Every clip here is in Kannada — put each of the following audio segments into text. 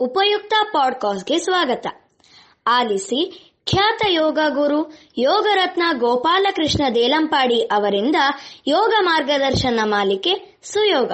ಉಪಯುಕ್ತ ಪಾಡ್ಕಾಸ್ಟ್ಗೆ ಸ್ವಾಗತ. ಆಲಿಸಿ ಖ್ಯಾತ ಯೋಗ ಗುರು ಯೋಗರತ್ನ ಗೋಪಾಲಕೃಷ್ಣ ದೇಲಂಪಾಡಿ ಅವರಿಂದ ಯೋಗ ಮಾರ್ಗದರ್ಶನ ಮಾಲಿಕೆ ಸುಯೋಗ.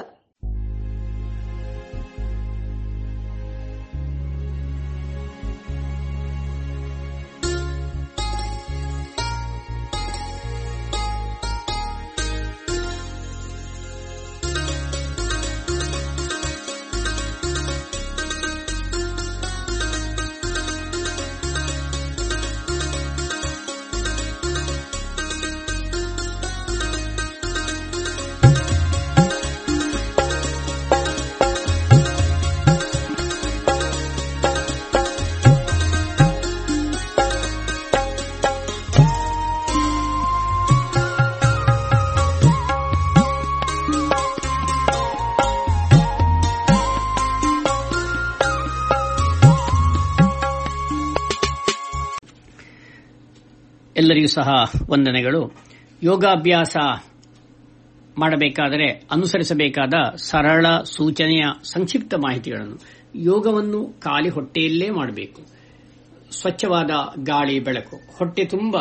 ಎಲ್ಲರಿಗೂ ಸಹ ವಂದನೆಗಳು. ಯೋಗಾಭ್ಯಾಸ ಮಾಡಬೇಕಾದರೆ ಅನುಸರಿಸಬೇಕಾದ ಸರಳ ಸೂಚನೆಯ ಸಂಕ್ಷಿಪ್ತ ಮಾಹಿತಿಗಳನ್ನು. ಯೋಗವನ್ನು ಖಾಲಿ ಹೊಟ್ಟೆಯಲ್ಲೇ ಮಾಡಬೇಕು. ಸ್ವಚ್ಛವಾದ ಗಾಳಿ ಬೆಳಕು. ಹೊಟ್ಟೆ ತುಂಬ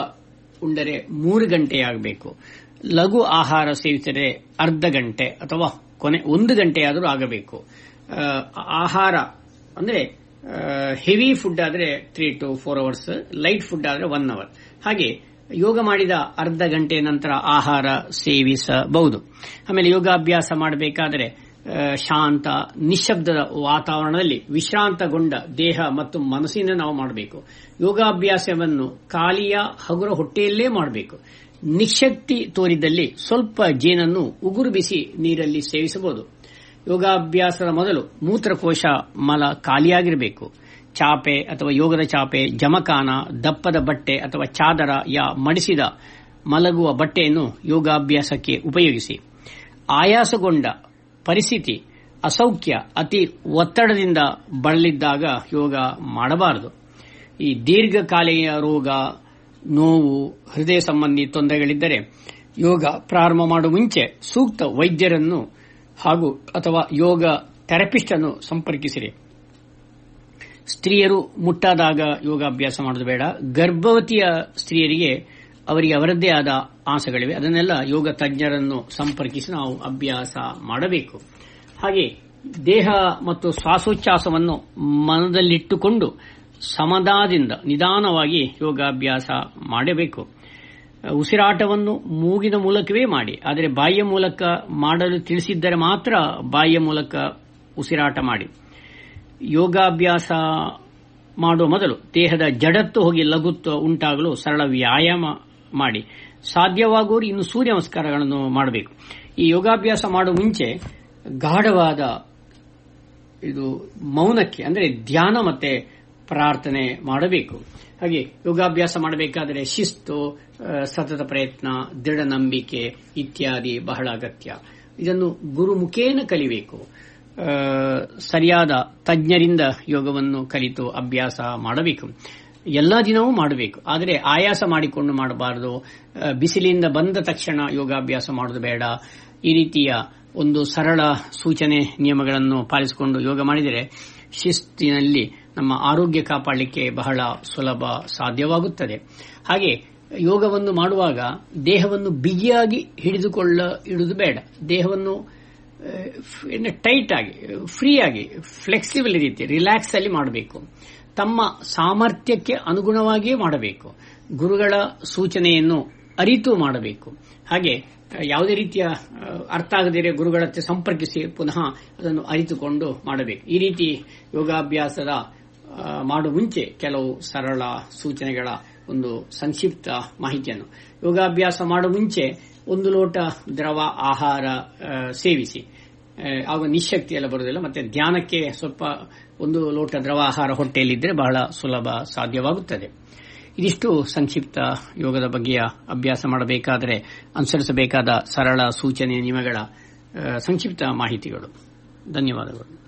ಉಂಡರೆ ಮೂರು ಗಂಟೆಯಾಗಬೇಕು ಲಘು ಆಹಾರ ಸೇವಿಸಿದರೆ ಅರ್ಧ ಗಂಟೆ ಅಥವಾ ಕೊನೆ ಒಂದು ಗಂಟೆಯಾದರೂ ಆಗಬೇಕು. ಆಹಾರ ಅಂದ್ರೆ ಹೆವಿ ಫುಡ್ ಆದರೆ three to four hours light food ಆದರೆ ಒನ್ ಅವರ್ ಹಾಗೆ ಯೋಗ ಮಾಡಿದ ಅರ್ಧ ಗಂಟೆ ನಂತರ ಆಹಾರ ಸೇವಿಸಬಹುದು. ಆಮೇಲೆ ಯೋಗಾಭ್ಯಾಸ ಮಾಡಬೇಕಾದರೆ ಶಾಂತ, ನಿಶ್ಶಬ್ದದ ವಾತಾವರಣದಲ್ಲಿ ವಿಶ್ರಾಂತಗೊಂಡ ದೇಹ ಮತ್ತು ಮನಸ್ಸಿನ ನಾವು ಮಾಡಬೇಕು. ಯೋಗಾಭ್ಯಾಸವನ್ನು ಖಾಲಿಯ ಹಗುರ ಹೊಟ್ಟೆಯಲ್ಲೇ ಮಾಡಬೇಕು. ನಿಶಕ್ತಿ ತೋರಿದಲ್ಲಿ ಸ್ವಲ್ಪ ಜೇನನ್ನು ಉಗುರು ಬಿಸಿ ನೀರಲ್ಲಿ ಸೇವಿಸಬಹುದು. ಯೋಗಾಭ್ಯಾಸದ ಮೊದಲು ಮೂತ್ರಕೋಶ ಮಲ ಖಾಲಿಯಾಗಿರಬೇಕು. ಚಾಪೆ ಅಥವಾ ಯೋಗದ ಚಾಪೆ, ಜಮಖಾನ, ದಪ್ಪದ ಬಟ್ಟೆ ಅಥವಾ ಚಾದರ ಯಾ ಮಡಿಸಿದ ಮಲಗುವ ಬಟ್ಟೆಯನ್ನು ಯೋಗಾಭ್ಯಾಸಕ್ಕೆ ಉಪಯೋಗಿಸಿ. ಆಯಾಸಗೊಂಡ ಪರಿಸ್ಥಿತಿ, ಅಸೌಖ್ಯ, ಅತಿ ಒತ್ತಡದಿಂದ ಬಳಲಿದ್ದಾಗ ಯೋಗ ಮಾಡಬಾರದು. ಈ ದೀರ್ಘಕಾಲೀನ ರೋಗ, ನೋವು, ಹೃದಯ ಸಂಬಂಧಿ ತೊಂದರೆಗಳಿದ್ದರೆ ಯೋಗ ಪ್ರಾರಂಭ ಮಾಡುವ ಮುಂಚೆ ಸೂಕ್ತ ವೈದ್ಯರನ್ನು ಹಾಗೂ ಅಥವಾ ಯೋಗ ಥೆರಪಿಸ್ಟ್ ಅನ್ನು ಸಂಪರ್ಕಿಸಿರಿ. ಸ್ತ್ರೀಯರು ಮುಟ್ಟಾದಾಗ ಯೋಗಾಭ್ಯಾಸ ಮಾಡೋದು ಬೇಡ. ಗರ್ಭವತಿಯ ಸ್ತ್ರೀಯರಿಗೆ ಅವರಿಗೆ ಅವರದ್ದೇ ಆದ ಆಸೆಗಳಿವೆ. ಅದನ್ನೆಲ್ಲ ಯೋಗ ತಜ್ಞರನ್ನು ಸಂಪರ್ಕಿಸಿ ನಾವು ಅಭ್ಯಾಸ ಮಾಡಬೇಕು. ಹಾಗೆ ದೇಹ ಮತ್ತು ಶ್ವಾಸೋಚ್ಛಾಸವನ್ನು ಮನದಲ್ಲಿಟ್ಟುಕೊಂಡು ಸಮದಾದಿಂದ ನಿಧಾನವಾಗಿ ಯೋಗಾಭ್ಯಾಸ ಮಾಡಬೇಕು. ಉಸಿರಾಟವನ್ನು ಮೂಗಿನ ಮೂಲಕವೇ ಮಾಡಿ. ಆದರೆ ಬಾಯಿಯ ಮೂಲಕ ಮಾಡಲು ತಿಳಿಸಿದ್ದರೆ ಮಾತ್ರ ಬಾಯಿಯ ಮೂಲಕ ಉಸಿರಾಟ ಮಾಡಿ. ಯೋಗಾಭ್ಯಾಸ ಮಾಡುವ ಮೊದಲು ದೇಹದ ಜಡತ್ತು ಹೋಗಿ ಲಘುತ್ವ ಉಂಟಾಗಲು ಸರಳ ವ್ಯಾಯಾಮ ಮಾಡಿ. ಸಾಧ್ಯವಾಗುವವರು ಇನ್ನು ಸೂರ್ಯ ನಮಸ್ಕಾರಗಳನ್ನು ಮಾಡಬೇಕು. ಈ ಯೋಗಾಭ್ಯಾಸ ಮಾಡುವ ಮುಂಚೆ ಗಾಢವಾದ ಇದು ಮೌನಕ್ಕೆ, ಅಂದರೆ ಧ್ಯಾನ ಮತ್ತೆ ಪ್ರಾರ್ಥನೆ ಮಾಡಬೇಕು. ಹಾಗೆ ಯೋಗಾಭ್ಯಾಸ ಮಾಡಬೇಕಾದರೆ ಶಿಸ್ತು ಸತತ ಪ್ರಯತ್ನ ದೃಢ ನಂಬಿಕೆ ಇತ್ಯಾದಿ ಬಹಳ ಅಗತ್ಯ. ಇದನ್ನು ಗುರುಮುಖೇನ ಕಲಿಬೇಕು. ಸರಿಯಾದ ತಜ್ಞರಿಂದ ಯೋಗವನ್ನು ಕಲಿತು ಅಭ್ಯಾಸ ಮಾಡಬೇಕು. ಎಲ್ಲಾ ದಿನವೂ ಮಾಡಬೇಕು. ಆದರೆ ಆಯಾಸ ಮಾಡಿಕೊಂಡು ಮಾಡಬಾರದು. ಬಿಸಿಲಿಂದ ಬಂದ ತಕ್ಷಣ ಯೋಗಾಭ್ಯಾಸ ಮಾಡೋದು ಬೇಡ. ಈ ರೀತಿಯ ಒಂದು ಸರಳ ಸೂಚನೆ ನಿಯಮಗಳನ್ನು ಪಾಲಿಸಿಕೊಂಡು ಯೋಗ ಮಾಡಿದರೆ ಶಿಸ್ತಿನಲ್ಲಿ ನಮ್ಮ ಆರೋಗ್ಯ ಕಾಪಾಡಲಿಕ್ಕೆ ಬಹಳ ಸುಲಭ ಸಾಧ್ಯವಾಗುತ್ತದೆ. ಹಾಗೆ ಯೋಗವನ್ನು ಮಾಡುವಾಗ ದೇಹವನ್ನು ಬಿಗಿಯಾಗಿ ಹಿಡಿದುಕೊಳ್ಳ ಇಡುವುದು ಬೇಡ. ದೇಹವನ್ನು ಟೈಟ್ ಆಗಿ, ಫ್ರೀ ಆಗಿ, ಫ್ಲೆಕ್ಸಿಬಲ್ ರೀತಿ, ರಿಲ್ಯಾಕ್ಸ್ ಅಲ್ಲಿ ಮಾಡಬೇಕು. ತಮ್ಮ ಸಾಮರ್ಥ್ಯಕ್ಕೆ ಅನುಗುಣವಾಗಿಯೇ ಮಾಡಬೇಕು. ಗುರುಗಳ ಸೂಚನೆಯನ್ನು ಅರಿತು ಮಾಡಬೇಕು. ಹಾಗೆ ಯಾವುದೇ ರೀತಿಯ ಅರ್ಥ ಆಗದಿರೆ ಗುರುಗಳತ್ತೆ ಸಂಪರ್ಕಿಸಿ, ಪುನಃ ಅದನ್ನು ಅರಿತುಕೊಂಡು ಮಾಡಬೇಕು. ಈ ರೀತಿ ಯೋಗಾಭ್ಯಾಸದ ಮಾಡುವ ಮುಂಚೆ ಕೆಲವು ಸರಳ ಸೂಚನೆಗಳ ಒಂದು ಸಂಕ್ಷಿಪ್ತ ಮಾಹಿತಿಯನ್ನು. ಯೋಗಾಭ್ಯಾಸ ಮಾಡುವ ಮುಂಚೆ ಒಂದು ಲೋಟ ದ್ರವ ಆಹಾರ ಸೇವಿಸಿ. ಆಗ ನಿಶಕ್ತಿ ಎಲ್ಲ ಬರುವುದಿಲ್ಲ. ಮತ್ತೆ ಧ್ಯಾನಕ್ಕೆ ಸ್ವಲ್ಪ ಒಂದು ಲೋಟ ದ್ರವ ಆಹಾರ ಹೊಟ್ಟೆಯಲ್ಲಿದ್ದರೆ ಬಹಳ ಸುಲಭ ಸಾಧ್ಯವಾಗುತ್ತದೆ. ಇದಿಷ್ಟು ಸಂಕ್ಷಿಪ್ತ ಯೋಗದ ಬಗ್ಗೆಯ ಅಭ್ಯಾಸ ಮಾಡಬೇಕಾದರೆ ಅನುಸರಿಸಬೇಕಾದ ಸರಳ ಸೂಚನೆ ನಿಯಮಗಳ ಸಂಕ್ಷಿಪ್ತ ಮಾಹಿತಿಗಳು. ಧನ್ಯವಾದಗಳು.